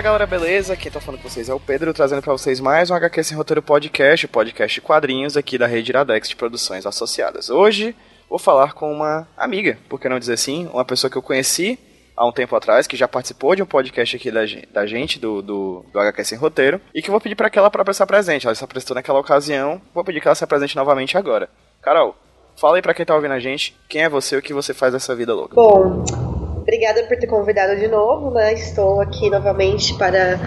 Fala galera, beleza? Quem tá falando com vocês é o Pedro, trazendo para vocês mais um HQ Sem Roteiro Podcast, podcast quadrinhos aqui da rede Iradex de Produções Associadas. Hoje vou falar com uma amiga, por que não dizer assim, uma pessoa que eu conheci há um tempo atrás, que já participou de um podcast aqui da, da gente, do, do, do HQ Sem Roteiro, e que vou pedir para que ela própria se apresente. Ela se apresentou naquela ocasião, vou pedir que ela se apresente novamente agora. Carol, fala aí pra quem tá ouvindo a gente, quem é você o que você faz nessa vida louca. Bom, obrigada por ter convidado de novo, né? Estou aqui novamente para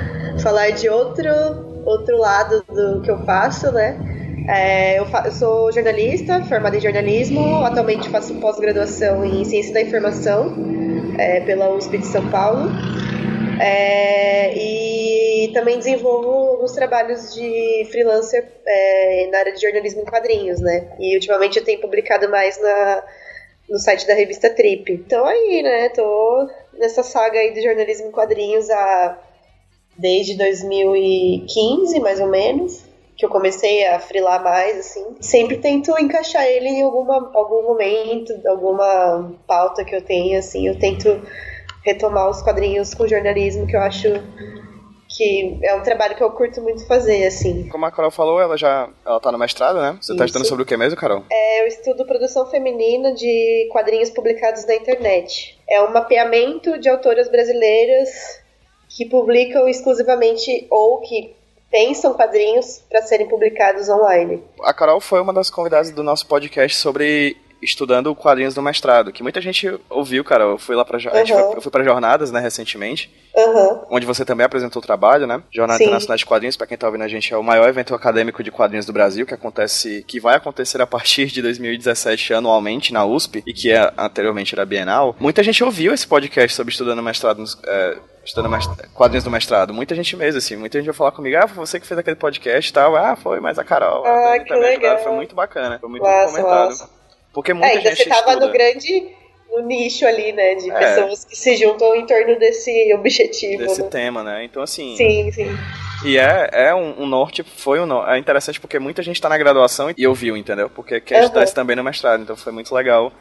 falar de outro, outro lado do que eu faço, né? É, eu, fa eu, sou jornalista, formada em jornalismo, atualmente faço pós-graduação em ciência da informação é, pela USP de São Paulo. É, e também desenvolvo alguns trabalhos de freelancer é, na área de jornalismo em quadrinhos, né? E ultimamente eu tenho publicado mais na, no site da revista Trip. Então aí, né? Tô nessa saga aí de jornalismo em quadrinhos há, desde 2015, mais ou menos que eu comecei a frilar mais, assim, sempre tento encaixar ele em alguma, algum momento, alguma pauta que eu tenha, assim, eu tento retomar os quadrinhos com jornalismo, que eu acho que é um trabalho que eu curto muito fazer, assim. Como a Carol falou, ela já ela tá no mestrado, né? Você Isso. tá estudando sobre o que mesmo, Carol? É, eu estudo produção feminina de quadrinhos publicados na internet. É um mapeamento de autoras brasileiras que publicam exclusivamente ou que pensam quadrinhos para serem publicados online. A Carol foi uma das convidadas do nosso podcast sobre estudando quadrinhos do mestrado, que muita gente ouviu, cara. Eu fui lá pra. Uhum. Foi, eu fui pra Jornadas, né, recentemente. Uhum. Onde você também apresentou o trabalho, né? Jornada Sim. Internacional de Quadrinhos, para quem tá ouvindo a gente, é o maior evento acadêmico de quadrinhos do Brasil, que acontece. que vai acontecer a partir de 2017 anualmente na USP, e que é, anteriormente era Bienal. Muita gente ouviu esse podcast sobre estudando mestrado é, estudando quadrinhos do mestrado. Muita gente mesmo, assim, muita gente vai falar comigo, ah, foi você que fez aquele podcast e tal. Ah, foi, mas a Carol. Ah, que legal. Foi muito bacana, foi muito nossa, comentado. Nossa. Porque muita é, ainda gente você tava estuda. no grande no nicho ali, né, de é. pessoas que se juntam em torno desse objetivo. Desse né? tema, né? Então, assim... Sim, sim. E é, é um, um norte, foi um norte, é interessante porque muita gente tá na graduação e ouviu, entendeu? Porque quer uhum. estudar isso também no mestrado, então foi muito legal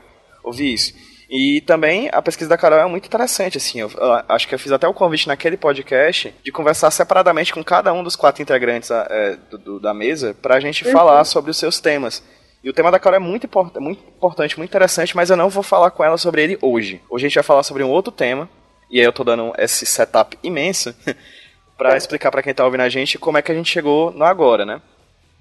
ouvir isso. E também a pesquisa da Carol é muito interessante, assim. Eu, eu, acho que eu fiz até o convite naquele podcast de conversar separadamente com cada um dos quatro integrantes é, do, do, da mesa pra gente uhum. falar sobre os seus temas. E o tema da Carol é muito, import muito importante, muito interessante, mas eu não vou falar com ela sobre ele hoje. Hoje a gente vai falar sobre um outro tema, e aí eu tô dando esse setup imenso para explicar para quem tá ouvindo a gente como é que a gente chegou no agora, né?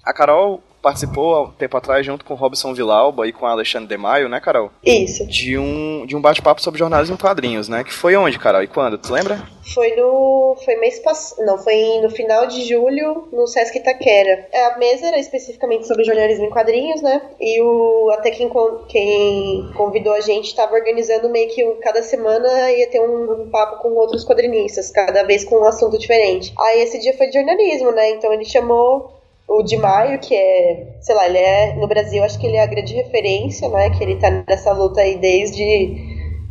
A Carol participou há um tempo atrás junto com o Robson Vilauba e com Alexandre de Maio, né, Carol? Isso. De um, de um bate-papo sobre jornalismo em quadrinhos, né? Que foi onde, Carol? E quando? Tu lembra? Foi no. Foi mês passado. Não, foi no final de julho no Sesc Itaquera. A mesa era especificamente sobre jornalismo em quadrinhos, né? E o até quem, quem convidou a gente estava organizando meio que cada semana ia ter um, um papo com outros quadrinistas, cada vez com um assunto diferente. Aí esse dia foi de jornalismo, né? Então ele chamou o de Maio, que é, sei lá, ele é, no Brasil, acho que ele é a grande referência, né? Que ele tá nessa luta aí desde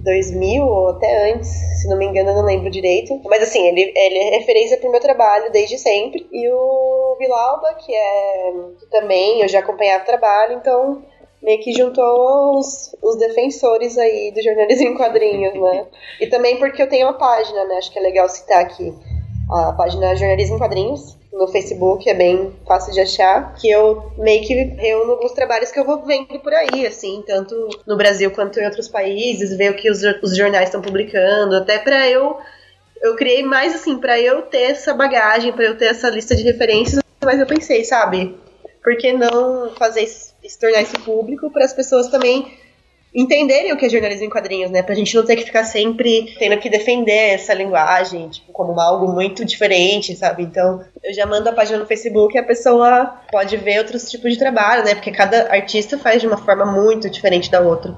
2000 ou até antes, se não me engano, eu não lembro direito. Mas assim, ele, ele é referência pro meu trabalho desde sempre. E o Vilauba, que é que também eu já acompanhava o trabalho, então meio que juntou os, os defensores aí do jornalismo em quadrinhos, né? E também porque eu tenho uma página, né? Acho que é legal citar aqui. A página Jornalismo em Quadrinhos, no Facebook, é bem fácil de achar, que eu meio que reúno alguns trabalhos que eu vou vendo por aí, assim, tanto no Brasil quanto em outros países, ver o que os, os jornais estão publicando, até para eu eu criei mais assim para eu ter essa bagagem, para eu ter essa lista de referências, mas eu pensei, sabe, por que não fazer isso, tornar isso público para as pessoas também entenderem o que é jornalismo em quadrinhos, né? Pra gente não ter que ficar sempre tendo que defender essa linguagem, tipo, como algo muito diferente, sabe? Então, eu já mando a página no Facebook e a pessoa pode ver outros tipos de trabalho, né? Porque cada artista faz de uma forma muito diferente da outra.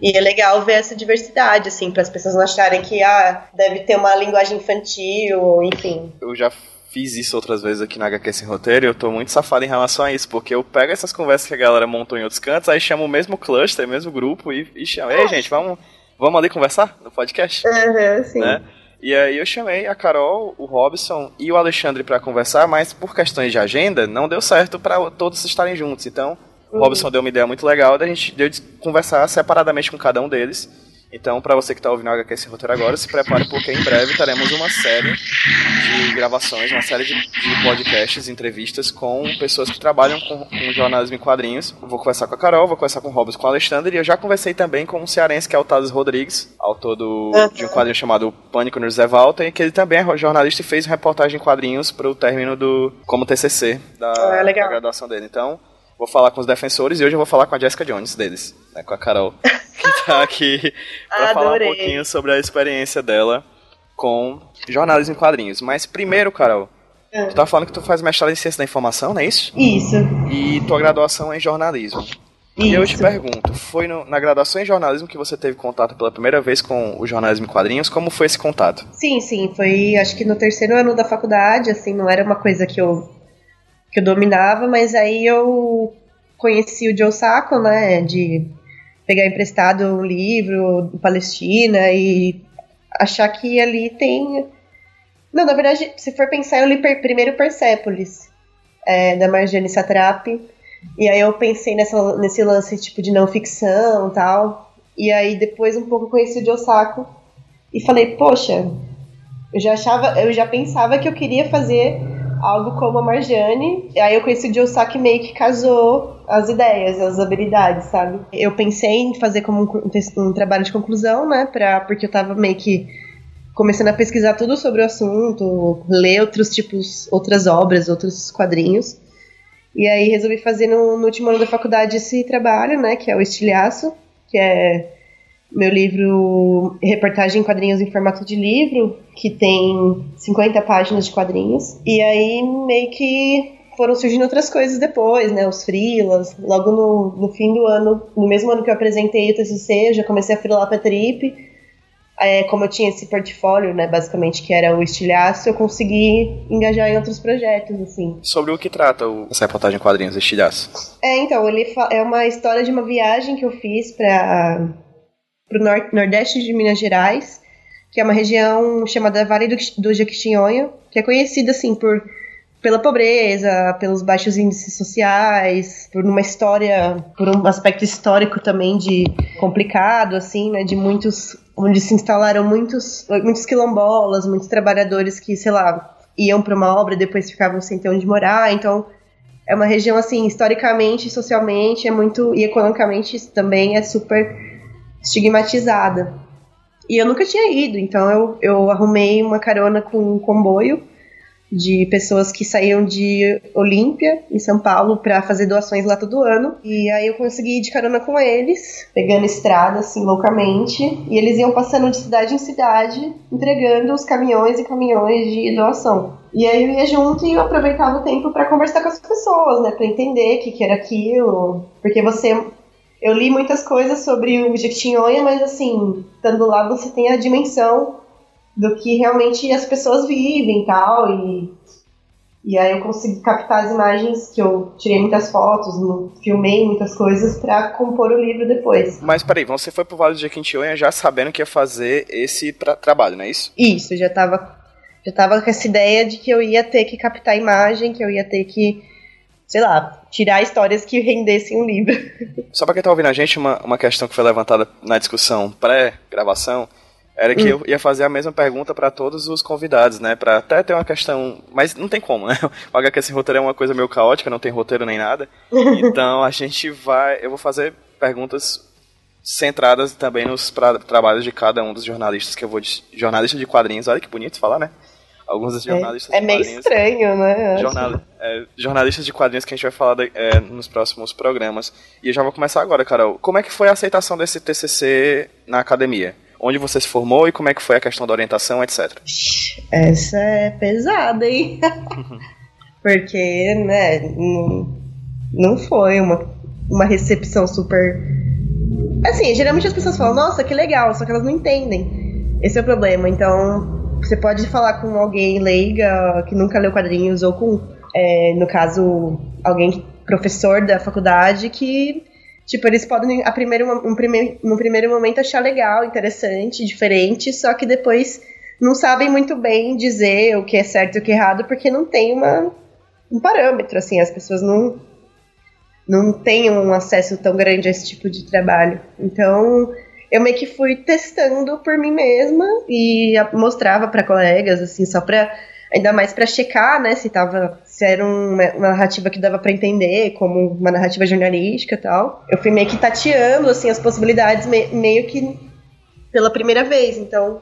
E é legal ver essa diversidade, assim, para as pessoas não acharem que, ah, deve ter uma linguagem infantil, enfim. Eu já fiz isso outras vezes aqui na HQ Sem Roteiro e eu tô muito safado em relação a isso, porque eu pego essas conversas que a galera montou em outros cantos, aí chamo o mesmo cluster, o mesmo grupo e, e chamo, ei gente, vamos, vamos ali conversar no podcast? Uhum, sim. Né? E aí eu chamei a Carol, o Robson e o Alexandre para conversar, mas por questões de agenda não deu certo para todos estarem juntos. Então, o uhum. Robson deu uma ideia muito legal da gente de conversar separadamente com cada um deles Então, para você que está ouvindo o HQ Esse Roteiro agora, se prepare porque em breve teremos uma série de gravações, uma série de, de podcasts, entrevistas com pessoas que trabalham com, com, jornalismo em quadrinhos. Vou conversar com a Carol, vou conversar com o Robson, com o Alexandre, e eu já conversei também com um cearense que é o Tades Rodrigues, autor do, de um quadrinho chamado Pânico no José Walter, que ele também é jornalista e fez reportagem em quadrinhos para o término do como TCC da, ah, da graduação dele. Então, vou falar com os defensores e hoje eu vou falar com a Jessica Jones deles, né, com a Carol. que tá aqui para falar um pouquinho sobre a experiência dela com jornalismo em quadrinhos. Mas primeiro, Carol, é. tu tá falando que tu faz mestrado em ciência da informação, não é isso? Isso. E tua graduação é em jornalismo. Isso. E eu te pergunto, foi no, na graduação em jornalismo que você teve contato pela primeira vez com o jornalismo em quadrinhos? Como foi esse contato? Sim, sim, foi acho que no terceiro ano da faculdade, assim, não era uma coisa que eu que eu dominava, mas aí eu conheci o Joe Sacco, né, de pegar emprestado um livro Palestina e achar que ali tem. Não, na verdade, se for pensar, eu li primeiro Persepolis, é, da Marjane Satrapi. E aí eu pensei nessa, nesse lance tipo de não ficção tal. E aí depois um pouco conheci o de Osako e falei, poxa, eu já achava, eu já pensava que eu queria fazer algo como a Marjane. Aí eu conheci o Joe Sack meio que casou as ideias, as habilidades, sabe? Eu pensei em fazer como um, um, trabalho de conclusão, né? Pra, porque eu tava meio que começando a pesquisar tudo sobre o assunto, ler outros tipos, outras obras, outros quadrinhos. E aí resolvi fazer no, no último ano da faculdade esse trabalho, né? Que é o Estilhaço, que é meu livro Reportagem em Quadrinhos em Formato de Livro, que tem 50 páginas de quadrinhos. E aí meio que foram surgindo outras coisas depois, né? Os freelas. Logo no, no fim do ano, no mesmo ano que eu apresentei o TCC, eu já comecei a freelar pra Trip. É, como eu tinha esse portfólio, né, basicamente, que era o estilhaço, eu consegui engajar em outros projetos, assim. Sobre o que trata o, essa reportagem em quadrinhos, estilhaço? É, então, ele é uma história de uma viagem que eu fiz para para o nor nordeste de Minas Gerais, que é uma região chamada Vale do, do Jequitinhonha, que é conhecida assim por pela pobreza, pelos baixos índices sociais, por uma história, por um aspecto histórico também de complicado, assim, né, de muitos, onde se instalaram muitos, muitos quilombolas, muitos trabalhadores que, sei lá, iam para uma obra depois ficavam sem ter onde morar, então é uma região assim, historicamente, socialmente, é muito e economicamente também é super estigmatizada. E eu nunca tinha ido, então eu, eu arrumei uma carona com um comboio de pessoas que saíam de Olímpia, em São Paulo, para fazer doações lá todo ano. E aí eu consegui ir de carona com eles, pegando estrada, assim, loucamente. E eles iam passando de cidade em cidade, entregando os caminhões e caminhões de doação. E aí eu ia junto e eu aproveitava o tempo para conversar com as pessoas, né, para entender o que, que era aquilo. Porque você eu li muitas coisas sobre o Jequitinhonha, mas assim, estando lá você tem a dimensão do que realmente as pessoas vivem e tal, e, e aí eu consegui captar as imagens que eu tirei muitas fotos, filmei muitas coisas para compor o livro depois. Mas peraí, você foi pro Vale do Jequitinhonha já sabendo que ia fazer esse trabalho, não é isso? Isso, já tava, já tava com essa ideia de que eu ia ter que captar imagem, que eu ia ter que sei lá, tirar histórias que rendessem um livro. Só para quem tá ouvindo a gente, uma, uma questão que foi levantada na discussão pré-gravação era que hum. eu ia fazer a mesma pergunta para todos os convidados, né? Para até ter uma questão. Mas não tem como, né? O HQ sem roteiro é uma coisa meio caótica, não tem roteiro nem nada. Então a gente vai. Eu vou fazer perguntas centradas também nos pra, trabalhos de cada um dos jornalistas que eu vou. De, jornalista de quadrinhos, olha que bonito falar, né? Alguns dos jornalistas é, é meio estranho, né? Jornal, é, jornalistas de quadrinhos que a gente vai falar de, é, nos próximos programas. E eu já vou começar agora, Carol. Como é que foi a aceitação desse TCC na academia? Onde você se formou e como é que foi a questão da orientação, etc. Essa é pesada, hein? Porque, né, não, não foi uma, uma recepção super. Assim, geralmente as pessoas falam, nossa, que legal, só que elas não entendem. Esse é o problema. Então, você pode falar com alguém leiga que nunca leu quadrinhos ou com, é, no caso, alguém professor da faculdade que Tipo, eles podem, a primeiro, um primeiro, no primeiro momento, achar legal, interessante, diferente, só que depois não sabem muito bem dizer o que é certo e o que é errado, porque não tem uma, um parâmetro, assim, as pessoas não, não têm um acesso tão grande a esse tipo de trabalho. Então, eu meio que fui testando por mim mesma e mostrava para colegas, assim, só pra. Ainda mais para checar, né, se tava. Se era uma, uma narrativa que dava para entender, como uma narrativa jornalística e tal. Eu fui meio que tateando, assim, as possibilidades, me, meio que pela primeira vez. Então,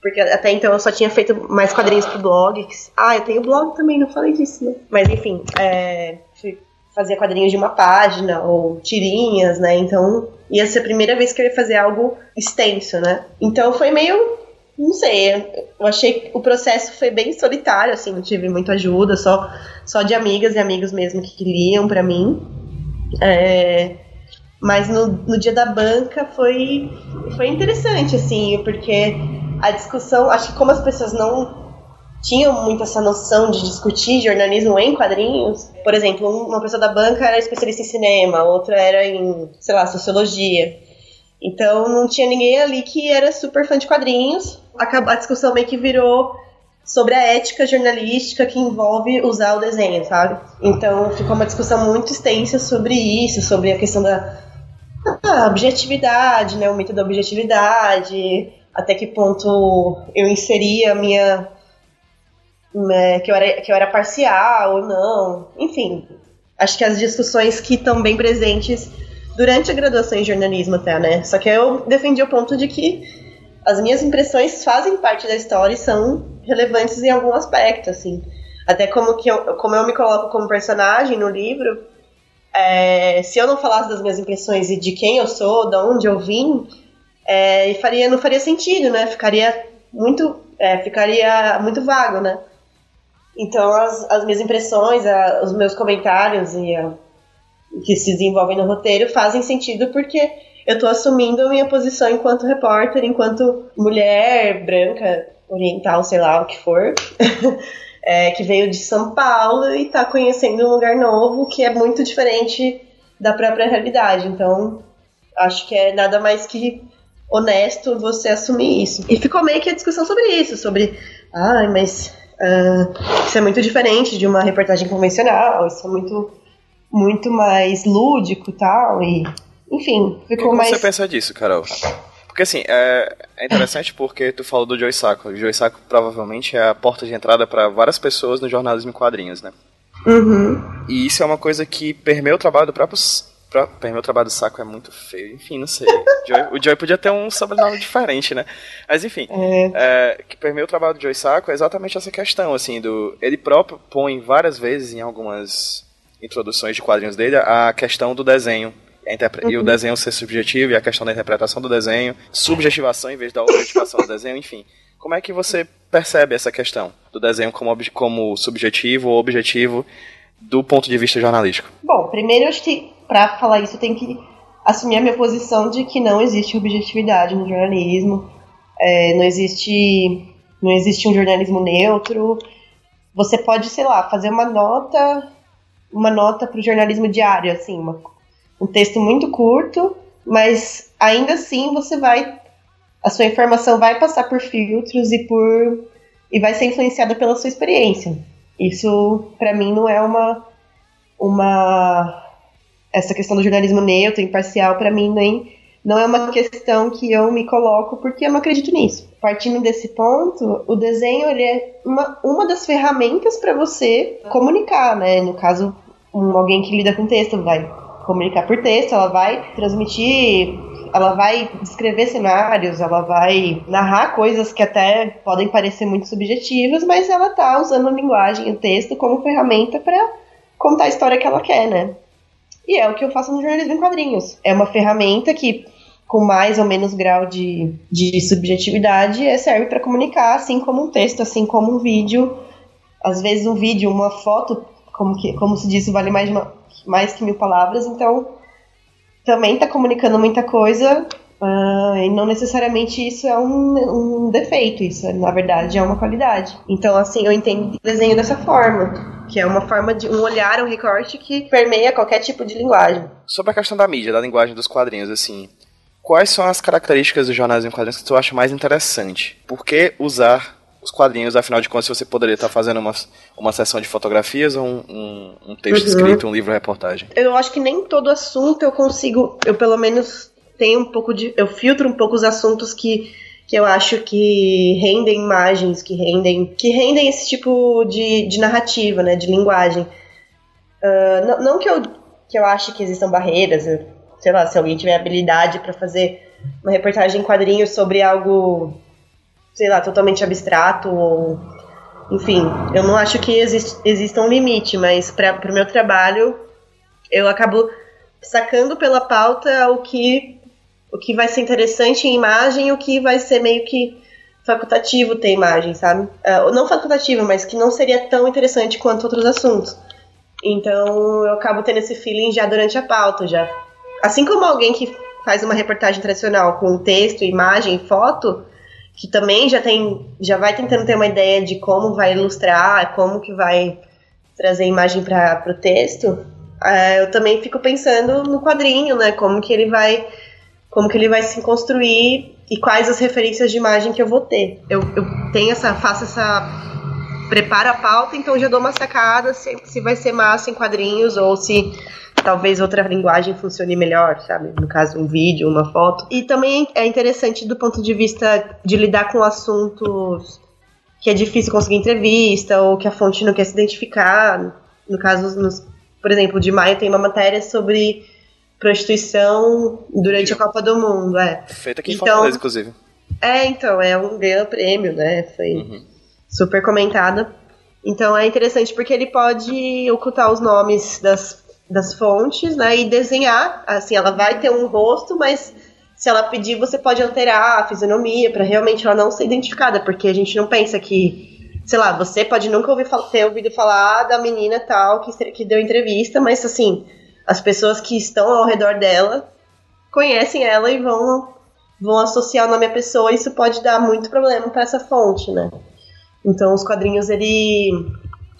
porque até então eu só tinha feito mais quadrinhos pro blog. Ah, eu tenho blog também, não falei disso, né? Mas enfim, é, fui fazer quadrinhos de uma página ou tirinhas, né? Então ia ser a primeira vez que eu ia fazer algo extenso, né? Então foi meio. Não sei, eu achei que o processo foi bem solitário, assim, não tive muita ajuda, só, só de amigas e amigos mesmo que liam para mim. É, mas no, no dia da banca foi, foi interessante, assim, porque a discussão, acho que como as pessoas não tinham muito essa noção de discutir jornalismo em quadrinhos. Por exemplo, uma pessoa da banca era especialista em cinema, outra era em, sei lá, sociologia. Então não tinha ninguém ali que era super fã de quadrinhos. A discussão meio que virou sobre a ética jornalística que envolve usar o desenho, sabe? Então ficou uma discussão muito extensa sobre isso, sobre a questão da objetividade, né, o mito da objetividade, até que ponto eu inseria a minha né, que, eu era, que eu era parcial ou não, enfim, acho que as discussões que estão bem presentes durante a graduação em jornalismo até, né, só que eu defendi o ponto de que as minhas impressões fazem parte da história e são relevantes em algum aspecto, assim, até como que eu, como eu me coloco como personagem no livro, é, se eu não falasse das minhas impressões e de quem eu sou, de onde eu vim, é, faria, não faria sentido, né? Ficaria muito, é, ficaria muito vago, né? Então as, as minhas impressões, a, os meus comentários e a, que se desenvolvem no roteiro fazem sentido porque eu estou assumindo a minha posição enquanto repórter, enquanto mulher branca, oriental, sei lá o que for. é, que veio de São Paulo e está conhecendo um lugar novo que é muito diferente da própria realidade. Então, acho que é nada mais que honesto você assumir isso. E ficou meio que a discussão sobre isso, sobre, ai, ah, mas uh, isso é muito diferente de uma reportagem convencional, isso é muito, muito mais lúdico e tal, e enfim, ficou Como mais... você pensa disso, Carol? Porque assim, é, é interessante porque tu falou do Joey Sacco. O Joey Sacco provavelmente é a porta de entrada para várias pessoas no jornalismo em quadrinhos, né? Uhum. E isso é uma coisa que permeia o trabalho do próprio. Permeia o trabalho do Saco é muito feio. Enfim, não sei. Joy, o Joey podia ter um sobrenome diferente, né? Mas enfim, é. É, que permeia o trabalho do Joey Sacco é exatamente essa questão, assim, do. Ele próprio põe várias vezes em algumas introduções de quadrinhos dele a questão do desenho Uhum. E o uhum. desenho ser subjetivo e a questão da interpretação do desenho, subjetivação em vez da objetivação do desenho, enfim. Como é que você percebe essa questão do desenho como, como subjetivo ou objetivo do ponto de vista jornalístico? Bom, primeiro acho que para falar isso eu tenho que assumir a minha posição de que não existe objetividade no jornalismo, é, não existe não existe um jornalismo neutro. Você pode, sei lá, fazer uma nota uma nota para o jornalismo diário, assim, uma um texto muito curto, mas ainda assim você vai a sua informação vai passar por filtros e por e vai ser influenciada pela sua experiência. Isso para mim não é uma uma essa questão do jornalismo neutro, imparcial, para mim nem não é uma questão que eu me coloco porque eu não acredito nisso. Partindo desse ponto, o desenho ele é uma, uma das ferramentas para você comunicar, né? No caso, um, alguém que lida com texto vai comunicar por texto, ela vai transmitir, ela vai descrever cenários, ela vai narrar coisas que até podem parecer muito subjetivas, mas ela tá usando a linguagem o texto como ferramenta para contar a história que ela quer, né? E é o que eu faço no jornalismo em quadrinhos. É uma ferramenta que com mais ou menos grau de, de subjetividade é, serve para comunicar, assim como um texto, assim como um vídeo. Às vezes um vídeo, uma foto, como, que, como se diz, vale mais uma, mais que mil palavras, então também está comunicando muita coisa uh, e não necessariamente isso é um, um defeito, isso na verdade é uma qualidade. Então, assim, eu entendo o desenho dessa forma, que é uma forma de um olhar, um recorte que permeia qualquer tipo de linguagem. Sobre a questão da mídia, da linguagem dos quadrinhos, assim, quais são as características do jornalismo em quadrinhos que tu acha mais interessante? Por que usar os quadrinhos, afinal de contas, você poderia estar fazendo uma, uma sessão de fotografias ou um, um, um texto uhum. escrito, um livro-reportagem? Eu acho que nem todo assunto eu consigo, eu pelo menos tenho um pouco de. Eu filtro um pouco os assuntos que, que eu acho que rendem imagens, que rendem. que rendem esse tipo de, de narrativa, né? De linguagem. Uh, não, não, que eu, que eu ache que existam barreiras, eu, sei lá, se alguém tiver habilidade para fazer uma reportagem em quadrinhos sobre algo, sei lá, totalmente abstrato ou enfim, eu não acho que existe, exista um limite, mas para o meu trabalho eu acabo sacando pela pauta o que o que vai ser interessante em imagem e o que vai ser meio que facultativo ter imagem, sabe? Uh, não facultativo, mas que não seria tão interessante quanto outros assuntos. Então eu acabo tendo esse feeling já durante a pauta, já. Assim como alguém que faz uma reportagem tradicional com texto, imagem, foto, que também já tem, já vai tentando ter uma ideia de como vai ilustrar, como que vai trazer imagem para o texto, uh, eu também fico pensando no quadrinho, né? Como que ele vai, como que ele vai se construir e quais as referências de imagem que eu vou ter. Eu, eu tenho essa, faço essa preparo a pauta, então já dou uma sacada se, se vai ser massa em quadrinhos ou se talvez outra linguagem funcione melhor, sabe? No caso, um vídeo, uma foto. E também é interessante do ponto de vista de lidar com assuntos que é difícil conseguir entrevista ou que a fonte não quer se identificar. No caso, nos, por exemplo, de maio tem uma matéria sobre prostituição durante a Copa do Mundo, é. Feita aqui em então, Fortaleza, inclusive. É, então, é um ganho prêmio, né? Foi uhum. super comentada. Então é interessante porque ele pode ocultar os nomes das das fontes, né, e desenhar, assim, ela vai ter um rosto, mas se ela pedir, você pode alterar a fisionomia para realmente ela não ser identificada, porque a gente não pensa que, sei lá, você pode nunca ouvir, ter ouvido falar da menina tal que, que deu entrevista, mas assim, as pessoas que estão ao redor dela conhecem ela e vão vão associar o nome à pessoa, e isso pode dar muito problema para essa fonte, né? Então os quadrinhos ele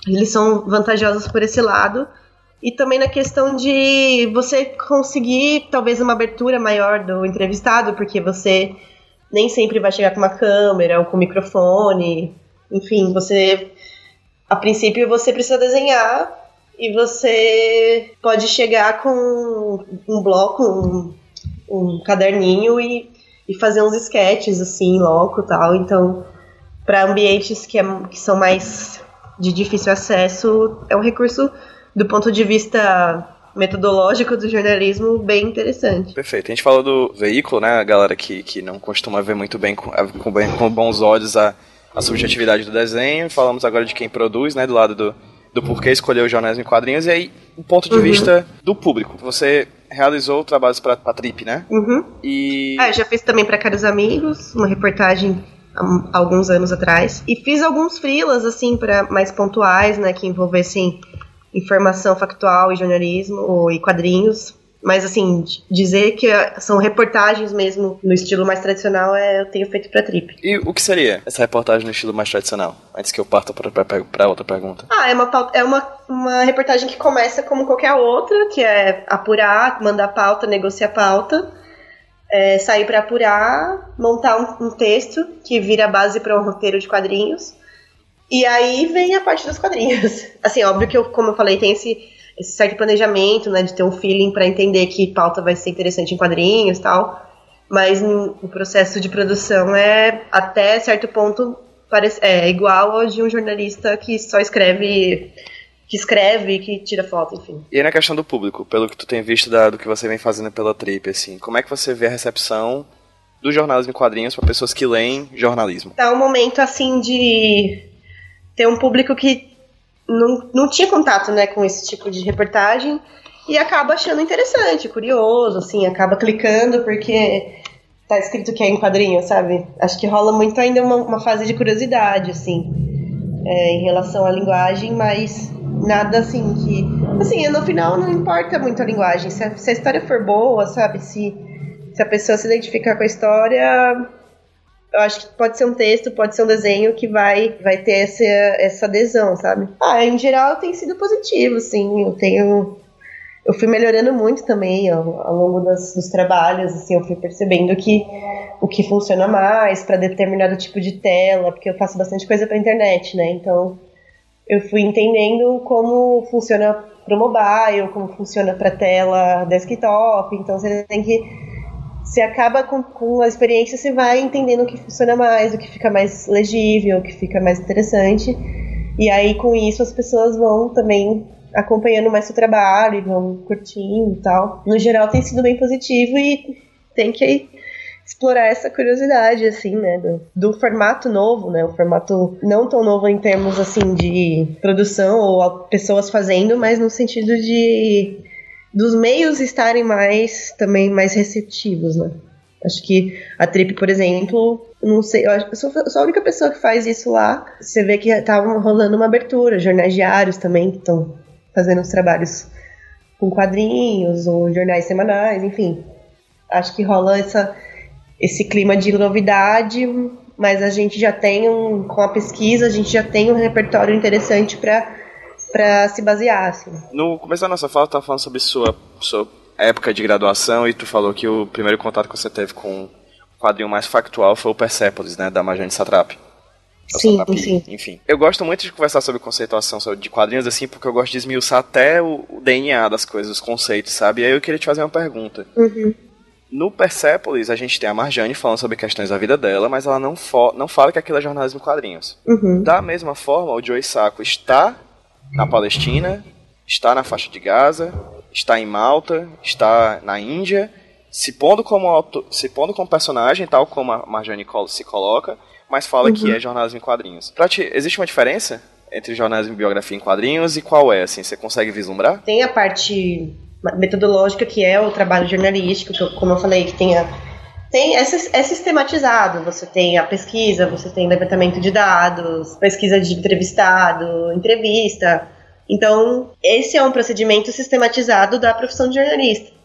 eles são vantajosos por esse lado e também na questão de você conseguir talvez uma abertura maior do entrevistado, porque você nem sempre vai chegar com uma câmera ou com um microfone. Enfim, você a princípio você precisa desenhar e você pode chegar com um bloco, um, um caderninho e, e fazer uns sketches assim, louco tal. Então, para ambientes que, é, que são mais de difícil acesso, é um recurso do ponto de vista metodológico do jornalismo bem interessante. Perfeito. A gente falou do veículo, né? A galera que, que não costuma ver muito bem com, com, bem, com bons olhos a, a subjetividade do desenho. Falamos agora de quem produz, né? Do lado do, do porquê escolher o jornalismo em quadrinhos. E aí, o ponto de uhum. vista do público. Você realizou trabalhos para a Trip, né? Uhum. E... Ah, eu já fiz também para Caros Amigos, uma reportagem há alguns anos atrás. E fiz alguns frilas, assim, para mais pontuais, né? Que envolvessem informação factual e jornalismo e quadrinhos. Mas, assim, dizer que são reportagens mesmo no estilo mais tradicional, é, eu tenho feito pra Trip. E o que seria essa reportagem no estilo mais tradicional? Antes que eu parta pra, pra, pra outra pergunta. Ah, é, uma, é uma, uma reportagem que começa como qualquer outra, que é apurar, mandar pauta, negociar pauta, é, sair para apurar, montar um, um texto que vira base para um roteiro de quadrinhos e aí vem a parte dos quadrinhos. Assim, óbvio que eu, como eu falei, tem esse, esse certo planejamento, né, de ter um feeling para entender que pauta vai ser interessante em quadrinhos e tal. Mas o processo de produção é, até certo ponto, parece, é igual ao de um jornalista que só escreve que escreve, que tira foto, enfim. E aí na questão do público, pelo que tu tem visto da, do que você vem fazendo pela Trip, assim, como é que você vê a recepção do jornalismo em quadrinhos para pessoas que leem jornalismo? Tá um momento assim de ter um público que não, não tinha contato né, com esse tipo de reportagem e acaba achando interessante, curioso, assim, acaba clicando porque tá escrito que é em quadrinho, sabe? Acho que rola muito ainda uma, uma fase de curiosidade, assim, é, em relação à linguagem, mas nada assim que. Assim, no final não importa muito a linguagem. Se a, se a história for boa, sabe? Se, se a pessoa se identificar com a história, eu acho que pode ser um texto, pode ser um desenho que vai, vai ter essa, essa adesão, sabe? Ah, em geral tem sido positivo, sim. Eu tenho. Eu fui melhorando muito também ao, ao longo das, dos trabalhos, assim, eu fui percebendo que o que funciona mais para determinado tipo de tela, porque eu faço bastante coisa para internet, né? Então eu fui entendendo como funciona para o mobile, como funciona para tela desktop, então você tem que você acaba com, com a experiência, você vai entendendo o que funciona mais, o que fica mais legível, o que fica mais interessante. E aí, com isso, as pessoas vão também acompanhando mais seu trabalho e vão curtindo e tal. No geral, tem sido bem positivo e tem que explorar essa curiosidade, assim, né, do, do, formato novo, né, o formato não tão novo em termos, assim, de produção ou pessoas fazendo, mas no sentido de dos meios estarem mais, também mais receptivos, né. Acho que a Trip, por exemplo, não sei, eu sou, sou a única pessoa que faz isso lá. Você vê que tava rolando uma abertura, jornais diários também que estão fazendo os trabalhos com quadrinhos ou jornais semanais, enfim. Acho que rola essa, esse clima de novidade, mas a gente já tem um, com a pesquisa, a gente já tem um repertório interessante para para se basear, assim. No começo da nossa fala, tu falando sobre sua, sua época de graduação e tu falou que o primeiro contato que você teve com o quadrinho mais factual foi o Persepolis, né, da Majane Satrap. Sim, sim. Enfim. Eu gosto muito de conversar sobre conceituação de quadrinhos, assim, porque eu gosto de esmiuçar até o, DNA das coisas, os conceitos, sabe? E aí eu queria te fazer uma pergunta. Uhum. No Persepolis, a gente tem a Marjane falando sobre questões da vida dela, mas ela não, não fala que aquilo é jornalismo em quadrinhos. Uhum. Da mesma forma, o Joey Sacco está na Palestina, está na faixa de Gaza, está em Malta, está na Índia, se pondo como, se pondo como personagem, tal como a Marjane se coloca, mas fala uhum. que é jornalismo em quadrinhos. Pra ti, existe uma diferença entre jornalismo e biografia em quadrinhos e qual é, assim, você consegue vislumbrar? Tem a parte metodológica que é o trabalho jornalístico, que eu, como eu falei, que tem a, tem, é, é sistematizado. Você tem a pesquisa, você tem levantamento de dados, pesquisa de entrevistado, entrevista. Então, esse é um procedimento sistematizado da profissão de jornalista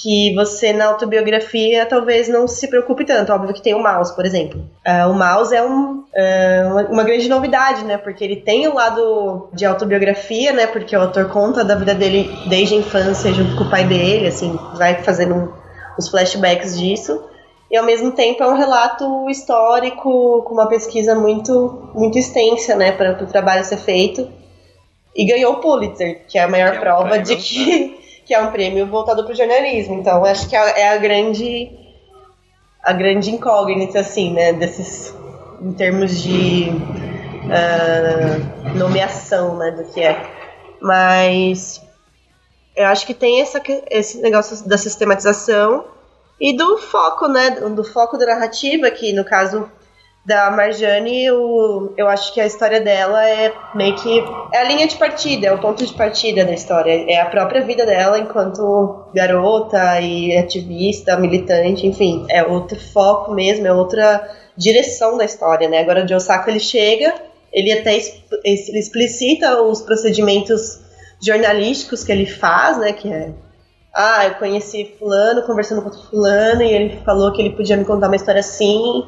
que você na autobiografia talvez não se preocupe tanto. Óbvio que tem o mouse, por exemplo. Uh, o mouse é um, uh, uma, grande novidade, né? Porque ele tem o lado de autobiografia, né? Porque o autor conta da vida dele desde a infância junto com o pai dele, assim, vai fazendo um, os flashbacks disso. E ao mesmo tempo é um relato histórico com uma pesquisa muito, muito extensa, né? Para o trabalho ser feito. E ganhou o Pulitzer, que é a maior é prova prêmio, de que. Né? que é um prêmio voltado para o jornalismo. Então, acho que é, é a grande a grande incógnita, assim, né, desses, em termos de uh, nomeação, né, do que é. Mas eu acho que tem essa, esse negócio da sistematização e do foco, né, do foco da narrativa, que no caso da Marjane, eu, eu acho que a história dela é meio que. É a linha de partida, é o ponto de partida da história. É a própria vida dela enquanto garota e ativista, militante, enfim. É outro foco mesmo, é outra direção da história, né? Agora o Joe Sacco, ele chega, ele até ele explicita os procedimentos jornalísticos que ele faz, né? Que é. Ah, eu conheci fulano, conversando com fulano, e ele falou que ele podia me contar uma história assim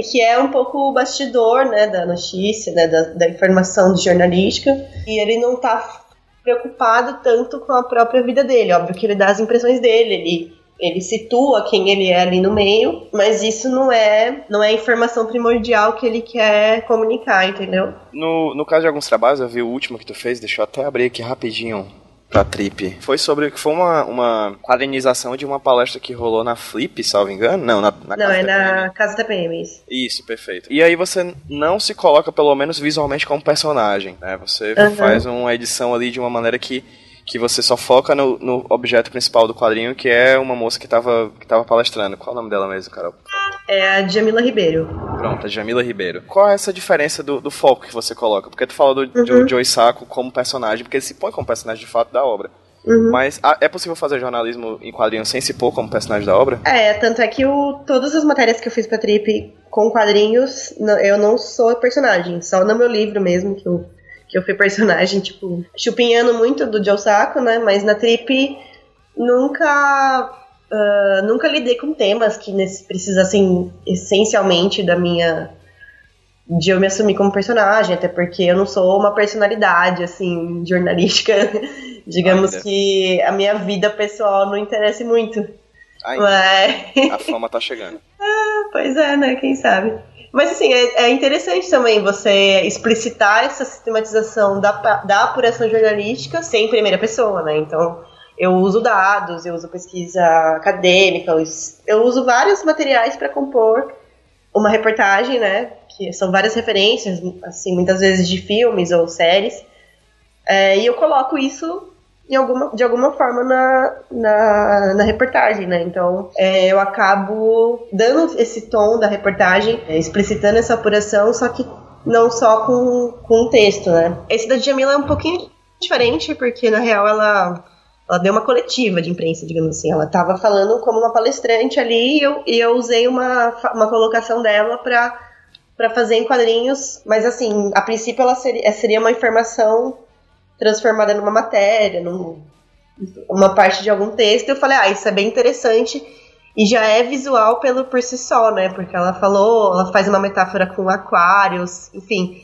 que é um pouco o bastidor né, da notícia, né, da, da informação jornalística, e ele não está preocupado tanto com a própria vida dele. Óbvio que ele dá as impressões dele, ele, ele situa quem ele é ali no meio, mas isso não é não é a informação primordial que ele quer comunicar, entendeu? No, no caso de alguns trabalhos, eu vi o último que tu fez, deixa eu até abrir aqui rapidinho pra Trip. Foi sobre. Foi uma, uma quadrinização de uma palestra que rolou na Flip, salvo engano? Não, na, na Não, é na Casa da PM, isso. Isso, perfeito. E aí você não se coloca, pelo menos visualmente, como personagem, né? Você uhum. faz uma edição ali de uma maneira que que você só foca no, no, objeto principal do quadrinho, que é uma moça que estava que tava palestrando. Qual é o nome dela mesmo, Carol? É a Jamila Ribeiro. Pronto, a Jamila Ribeiro. Qual é essa diferença do, do foco que você coloca? Porque tu falou do, uhum. Joey Sacco como personagem, porque ele se põe como personagem de fato da obra. Uhum. Mas a, é possível fazer jornalismo em quadrinhos sem se pôr como personagem da obra? É, tanto é que o, todas as matérias que eu fiz pra Trip com quadrinhos, eu não sou personagem, só no meu livro mesmo que eu que eu fui personagem, tipo, chupinhando muito do Joe Sacco, né? Mas na Trip nunca. Uh, nunca lidei com temas que precisassem essencialmente da minha. de eu me assumir como personagem, até porque eu não sou uma personalidade, assim, jornalística. Digamos Ainda. que a minha vida pessoal não interessa muito. Ainda. Mas... A fama tá chegando. ah, pois é, né? Quem sabe. Mas assim, é, é, interessante também você explicitar essa sistematização da, da apuração jornalística sem primeira pessoa, né? Então, eu uso dados, eu uso pesquisa acadêmica, eu uso vários materiais para compor uma reportagem, né? Que são várias referências, assim, muitas vezes de filmes ou séries. É, e eu coloco isso em alguma, de alguma forma na, na, na reportagem, né? Então é, eu acabo dando esse tom da reportagem, é, explicitando essa apuração, só que não só com, com texto, né? Esse da Jamila é um pouquinho diferente, porque na real ela ela deu uma coletiva de imprensa, digamos assim. Ela estava falando como uma palestrante ali e eu, e eu usei uma, uma colocação dela para para fazer em quadrinhos, mas assim, a princípio ela seria, seria uma informação transformada numa matéria, num, uma parte de algum texto. Eu falei, ah, isso é bem interessante e já é visual pelo por si só, né? Porque ela falou, ela faz uma metáfora com aquários, enfim,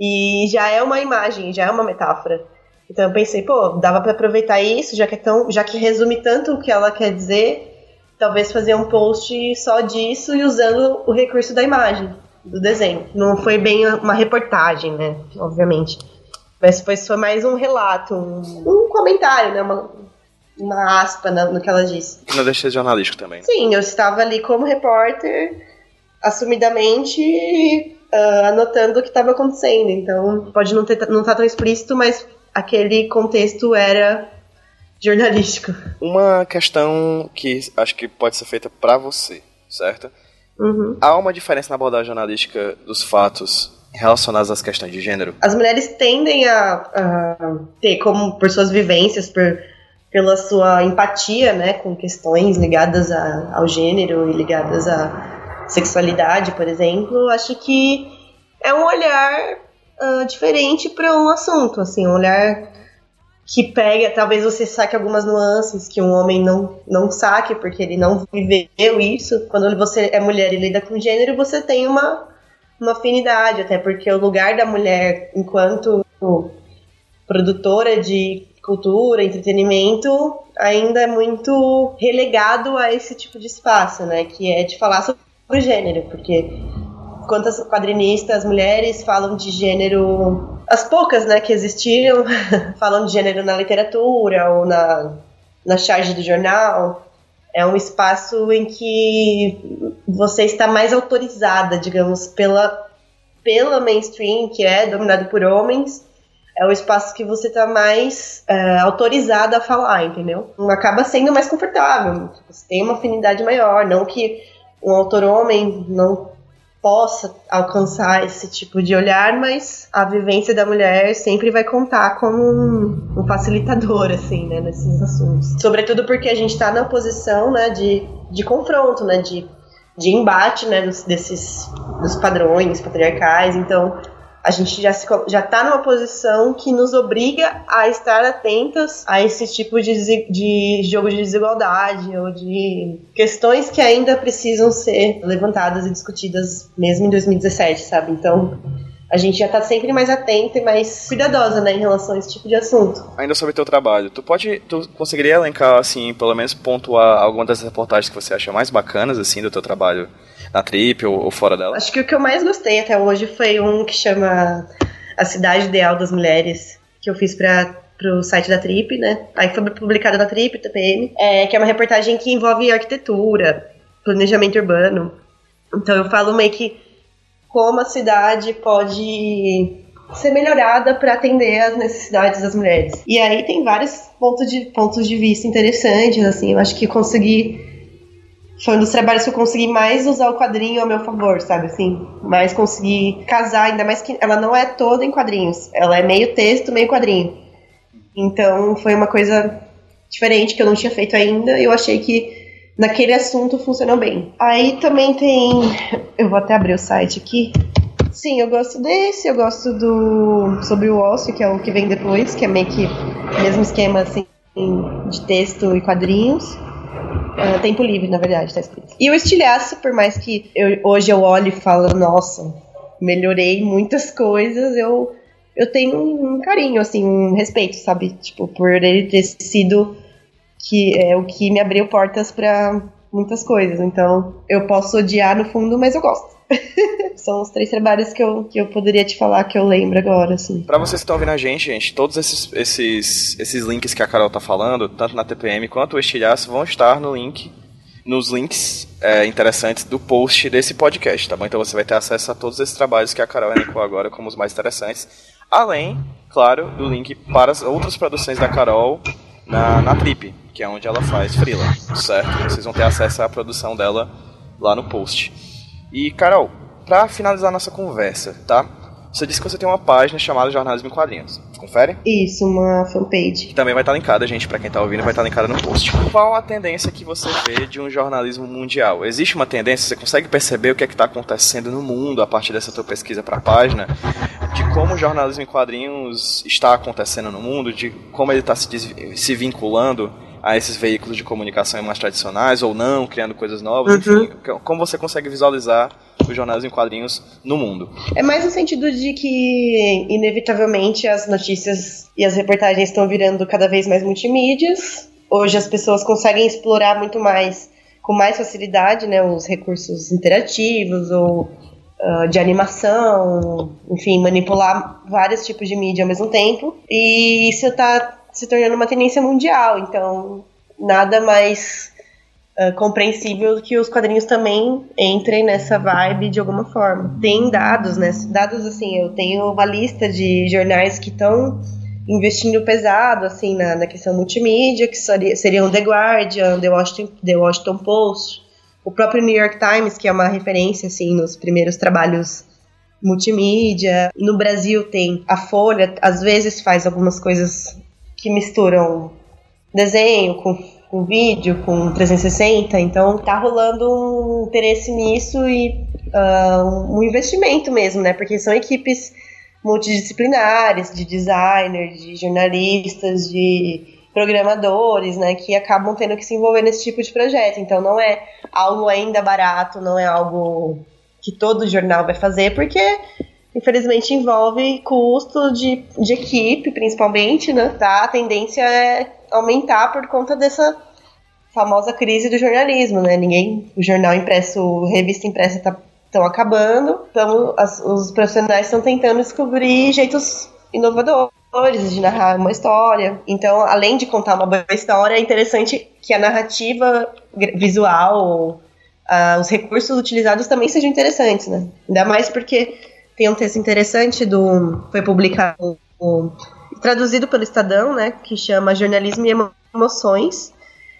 e já é uma imagem, já é uma metáfora. Então eu pensei, pô, dava para aproveitar isso, já que é tão, já que resume tanto o que ela quer dizer, talvez fazer um post só disso e usando o recurso da imagem, do desenho. Não foi bem uma reportagem, né? Obviamente. Mas foi, foi mais um relato, um, um comentário, né? Uma, uma aspa no, no que ela disse. Não deixei de jornalístico também. Sim, eu estava ali como repórter, assumidamente uh, anotando o que estava acontecendo. Então, pode não estar não tá tão explícito, mas aquele contexto era jornalístico. Uma questão que acho que pode ser feita para você, certo? Uhum. Há uma diferença na abordagem jornalística dos fatos relacionados às questões de gênero? As mulheres tendem a, a ter como, por suas vivências, por, pela sua empatia, né, com questões ligadas a, ao gênero e ligadas à sexualidade, por exemplo, acho que é um olhar uh, diferente para um assunto, assim, um olhar que pega, talvez você saque algumas nuances que um homem não, não saque, porque ele não viveu isso. Quando você é mulher e lida com gênero, você tem uma, uma afinidade, até porque o lugar da mulher enquanto produtora de cultura, entretenimento, ainda é muito relegado a esse tipo de espaço, né? Que é de falar sobre o gênero, porque quantas quadrinistas mulheres falam de gênero, as poucas, né, que existiram, falam de gênero na literatura ou na, na charge do jornal. É um espaço em que você está mais autorizada, digamos, pela, pela mainstream, que é dominado por homens, é o espaço que você está mais é, autorizada a falar, entendeu? Acaba sendo mais confortável, você tem uma afinidade maior, não que um autor homem não possa alcançar esse tipo de olhar, mas a vivência da mulher sempre vai contar como um, um facilitador, assim, né, nesses assuntos. Sobretudo porque a gente está na posição, né, de, de confronto, né, de, de embate, né, dos, desses dos padrões patriarcais, então a gente já já está numa posição que nos obriga a estar atentas a esse tipo de, de jogo de desigualdade ou de questões que ainda precisam ser levantadas e discutidas mesmo em 2017, sabe? Então a gente já está sempre mais atenta e mais cuidadosa, né, em relação a esse tipo de assunto. Ainda sobre teu trabalho, tu pode, tu conseguiria elencar, assim, pelo menos pontuar alguma das reportagens que você acha mais bacanas, assim, do teu trabalho na trip ou, ou, fora dela? Acho que o que eu mais gostei até hoje foi um que chama A Cidade Ideal das Mulheres, que eu fiz para pro site da Trip, né? Aí foi publicado na Trip, TPM, é, que é uma reportagem que envolve arquitetura, planejamento urbano. Então eu falo meio que como a cidade pode ser melhorada para atender às necessidades das mulheres. E aí tem vários pontos de, pontos de vista interessantes, assim, eu acho que consegui foi um dos trabalhos que eu consegui mais usar o quadrinho ao meu favor, sabe assim? Mais conseguir casar, ainda mais que ela não é toda em quadrinhos. Ela é meio texto, meio quadrinho. Então foi uma coisa diferente que eu não tinha feito ainda eu achei que naquele assunto funcionou bem. Aí também tem. Eu vou até abrir o site aqui. Sim, eu gosto desse, eu gosto do. Sobre o ócio, que é o que vem depois, que é meio que mesmo esquema assim de texto e quadrinhos. Uh, tempo livre, na verdade, tá escrito. E o estilhaço, por mais que eu, hoje eu olhe e falo, nossa, melhorei muitas coisas, eu, eu tenho um carinho, assim, um respeito, sabe? Tipo, por ele ter sido que é o que me abriu portas para muitas coisas. Então, eu posso odiar no fundo, mas eu gosto. São os três trabalhos que eu, que eu poderia te falar que eu lembro agora, assim. Pra vocês que estão ouvindo a gente, gente, todos esses, esses, esses links que a Carol tá falando, tanto na TPM quanto o Estilhaço, vão estar no link, nos links é, interessantes do post desse podcast, tá bom? Então você vai ter acesso a todos esses trabalhos que a Carol elencou agora como os mais interessantes. Além, claro, do link para as outras produções da Carol na, na Trip, que é onde ela faz freela, certo? Vocês vão ter acesso à produção dela lá no post. E, Carol, para finalizar nossa conversa, tá? Você disse que você tem uma página chamada Jornalismo em Quadrinhos. Confere? Isso, uma fanpage. Que também vai estar linkada, gente, para quem tá ouvindo, vai estar linkada no post. Qual a tendência que você vê de um jornalismo mundial? Existe uma tendência, você consegue perceber o que é que está acontecendo no mundo a partir dessa tua pesquisa para a página? De como o jornalismo em quadrinhos está acontecendo no mundo, de como ele está se, se vinculando a esses veículos de comunicação mais tradicionais ou não, criando coisas novas, uhum. enfim, como você consegue visualizar os jornais em quadrinhos no mundo? É mais no sentido de que, inevitavelmente, as notícias e as reportagens estão virando cada vez mais multimídias. Hoje as pessoas conseguem explorar muito mais, com mais facilidade, né, os recursos interativos ou uh, de animação, enfim, manipular vários tipos de mídia ao mesmo tempo. E isso está se tornando uma tendência mundial, então nada mais uh, compreensível que os quadrinhos também entrem nessa vibe de alguma forma. Tem dados, né? Dados assim, eu tenho uma lista de jornais que estão investindo pesado assim na, na questão multimídia, que seria, seriam The Guardian, The Washington, The Washington Post, o próprio New York Times, que é uma referência assim nos primeiros trabalhos multimídia. No Brasil tem a Folha, às vezes faz algumas coisas que misturam desenho com, com vídeo, com 360, então tá rolando um interesse nisso e uh, um investimento mesmo, né? Porque são equipes multidisciplinares, de designer, de jornalistas, de programadores, né, que acabam tendo que se envolver nesse tipo de projeto. Então não é algo ainda barato, não é algo que todo jornal vai fazer, porque infelizmente envolve custo de, de equipe, principalmente, né? Tá? A tendência é aumentar por conta dessa famosa crise do jornalismo, né? Ninguém, o jornal impresso, revista impressa tá estão acabando, então as, os profissionais estão tentando descobrir jeitos inovadores de narrar uma história. Então, além de contar uma boa história, é interessante que a narrativa visual, uh, os recursos utilizados também sejam interessantes, né? Ainda mais porque tem um texto interessante do foi publicado traduzido pelo Estadão, né, que chama Jornalismo e Emoções,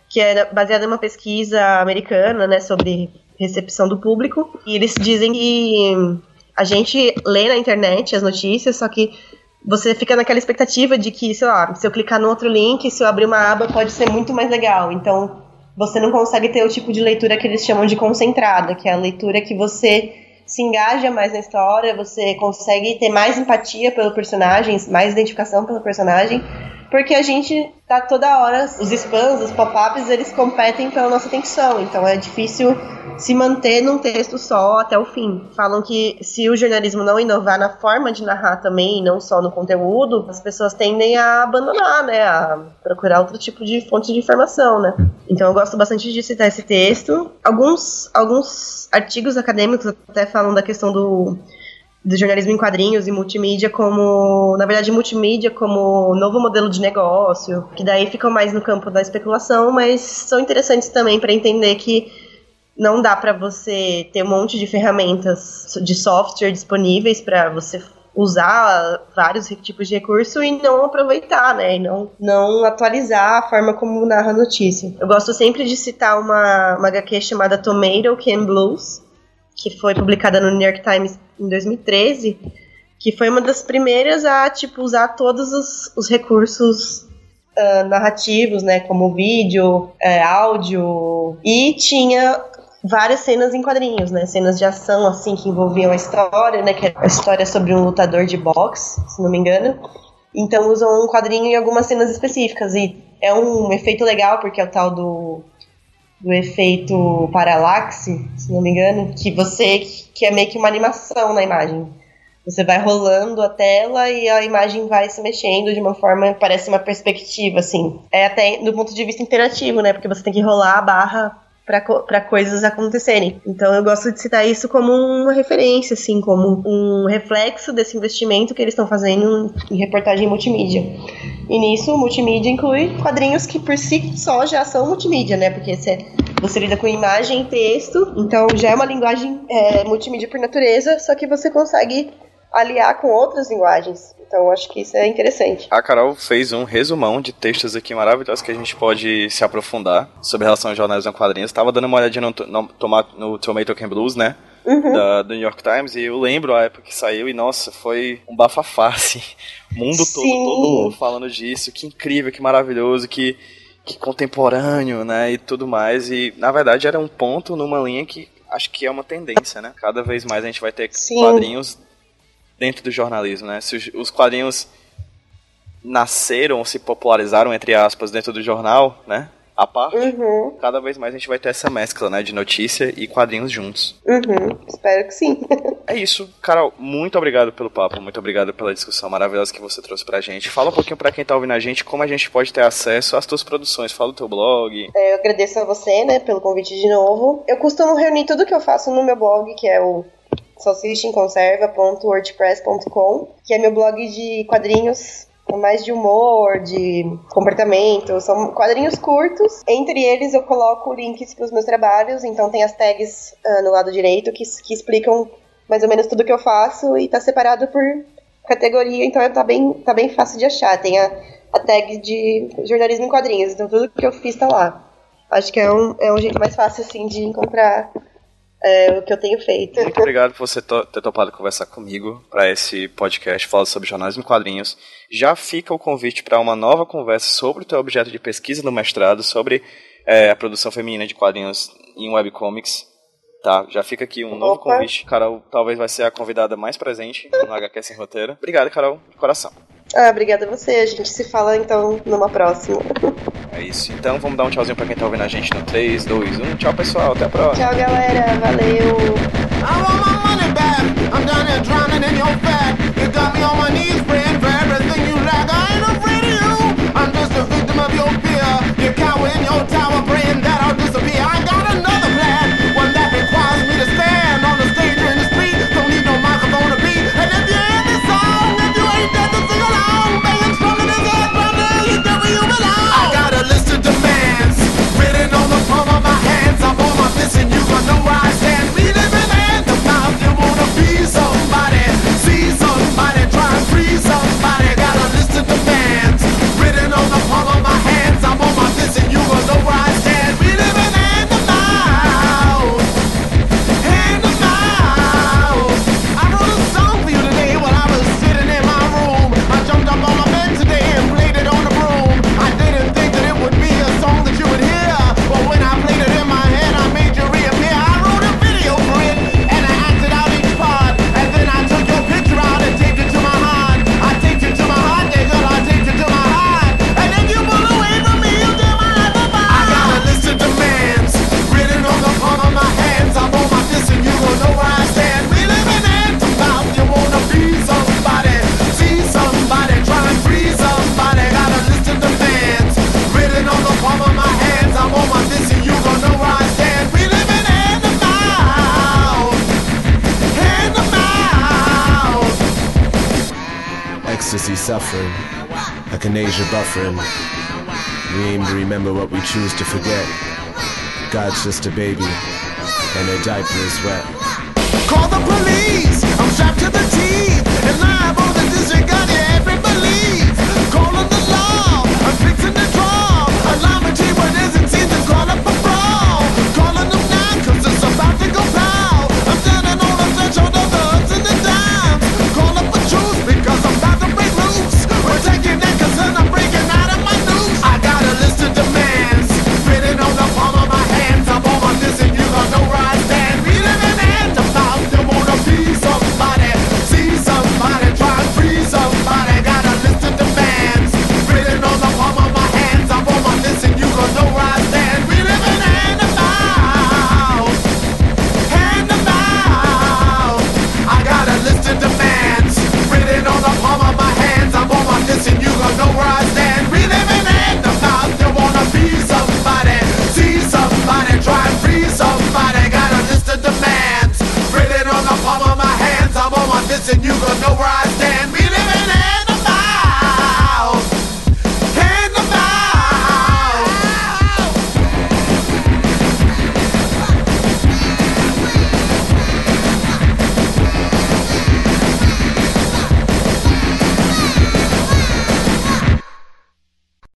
que é baseado em uma pesquisa americana, né, sobre recepção do público. E eles dizem que a gente lê na internet as notícias, só que você fica naquela expectativa de que, sei lá, se eu clicar no outro link, se eu abrir uma aba, pode ser muito mais legal. Então, você não consegue ter o tipo de leitura que eles chamam de concentrada, que é a leitura que você se engaja mais na história, você consegue ter mais empatia pelo personagem, mais identificação pelo personagem, porque a gente tá toda hora, os spams, os pop-ups, eles competem pela nossa atenção, então é difícil se manter num texto só até o fim. Falam que se o jornalismo não inovar na forma de narrar também, não só no conteúdo, as pessoas tendem a abandonar, né, a procurar outro tipo de fonte de informação, né. Então eu gosto bastante de citar esse texto. Alguns, alguns artigos acadêmicos até falam da questão do do jornalismo em quadrinhos e multimídia como, na verdade, multimídia como novo modelo de negócio, que daí ficam mais no campo da especulação, mas são interessantes também para entender que não dá para você ter um monte de ferramentas de software disponíveis para você usar vários tipos de recurso e não aproveitar, né? E não, não atualizar a forma como narra a notícia. Eu gosto sempre de citar uma, uma HQ chamada Tomato Can Blues, que foi publicada no New York Times em 2013, que foi uma das primeiras a tipo usar todos os, os recursos uh, narrativos, né, como vídeo, uh, áudio, e tinha várias cenas em quadrinhos, né, cenas de ação assim que envolviam a história, né, que é a história sobre um lutador de boxe, se não me engano. Então usam um quadrinho em algumas cenas específicas e é um efeito legal porque é o tal do do efeito paralaxe, se não me engano, que você que é meio que uma animação na imagem. Você vai rolando a tela e a imagem vai se mexendo de uma forma parece uma perspectiva assim. É até do ponto de vista interativo, né? Porque você tem que rolar a barra para coisas acontecerem. Então eu gosto de citar isso como uma referência, assim, como um reflexo desse investimento que eles estão fazendo em reportagem multimídia. E nisso, multimídia inclui quadrinhos que por si só já são multimídia, né? Porque você, você lida com imagem e texto, então já é uma linguagem é, multimídia por natureza, só que você consegue aliar com outras linguagens. Então acho que isso é interessante. A Carol fez um resumão de textos aqui maravilhosos que a gente pode se aprofundar sobre relação aos jornais em quadrinhos. Estava dando uma olhadinha no, no, no Tomato Can Blues, né? Uhum. Da, do New York Times, e eu lembro a época que saiu, e nossa, foi um bafafá, assim. O mundo todo, todo mundo falando disso, que incrível, que maravilhoso, que, que contemporâneo, né, e tudo mais. E, na verdade, era um ponto numa linha que acho que é uma tendência, né? Cada vez mais a gente vai ter Sim. quadrinhos dentro do jornalismo, né? Se os, os quadrinhos nasceram ou se popularizaram, entre aspas, dentro do jornal, né? A parte, uhum. cada vez mais a gente vai ter essa mescla, né, de notícia e quadrinhos juntos. Uhum. Espero que sim. é isso. Carol, muito obrigado pelo papo, muito obrigado pela discussão maravilhosa que você trouxe pra gente. Fala um pouquinho pra quem tá ouvindo a gente como a gente pode ter acesso às tuas produções. Fala do teu blog. É, eu agradeço a você, né, pelo convite de novo. Eu costumo reunir tudo que eu faço no meu blog, que é o salsichaemconserva.wordpress.com, que é meu blog de quadrinhos mais de humor, de comportamento, são quadrinhos curtos. Entre eles eu coloco links para os meus trabalhos, então tem as tags uh, no lado direito que, que explicam mais ou menos tudo que eu faço e tá separado por categoria, então tá bem, tá bem fácil de achar. Tem a, a tag de jornalismo em quadrinhos, então tudo que eu fiz tá lá. Acho que é um, é um jeito mais fácil, assim, de encontrar é, o que eu tenho feito. Muito obrigado por você ter topado conversar comigo para esse podcast falando sobre jornalismo em quadrinhos. Já fica o convite para uma nova conversa sobre o teu objeto de pesquisa no mestrado, sobre é, a produção feminina de quadrinhos em webcomics. Tá, já fica aqui um novo Opa. convite. Carol talvez vai ser a convidada mais presente no HQ Sem Roteiro. Obrigado, Carol, de coração. Ah, obrigada a você. A gente se fala então numa próxima. É isso. Então vamos dar um tchauzinho pra quem tá ouvindo a gente no 3, 2, 1. Tchau, pessoal. Até a próxima. Tchau, galera. Valeu. I want my money back. I'm down here drowning in your fat. You got me on my knees praying for everything you lack. I ain't afraid of you. I'm just a victim of your fear. You cower in your tower praying echinacea. We aim to remember what we choose to forget. God's just a baby, and her diaper is wet. Call the police. I'm strapped to the teeth and liable to disregard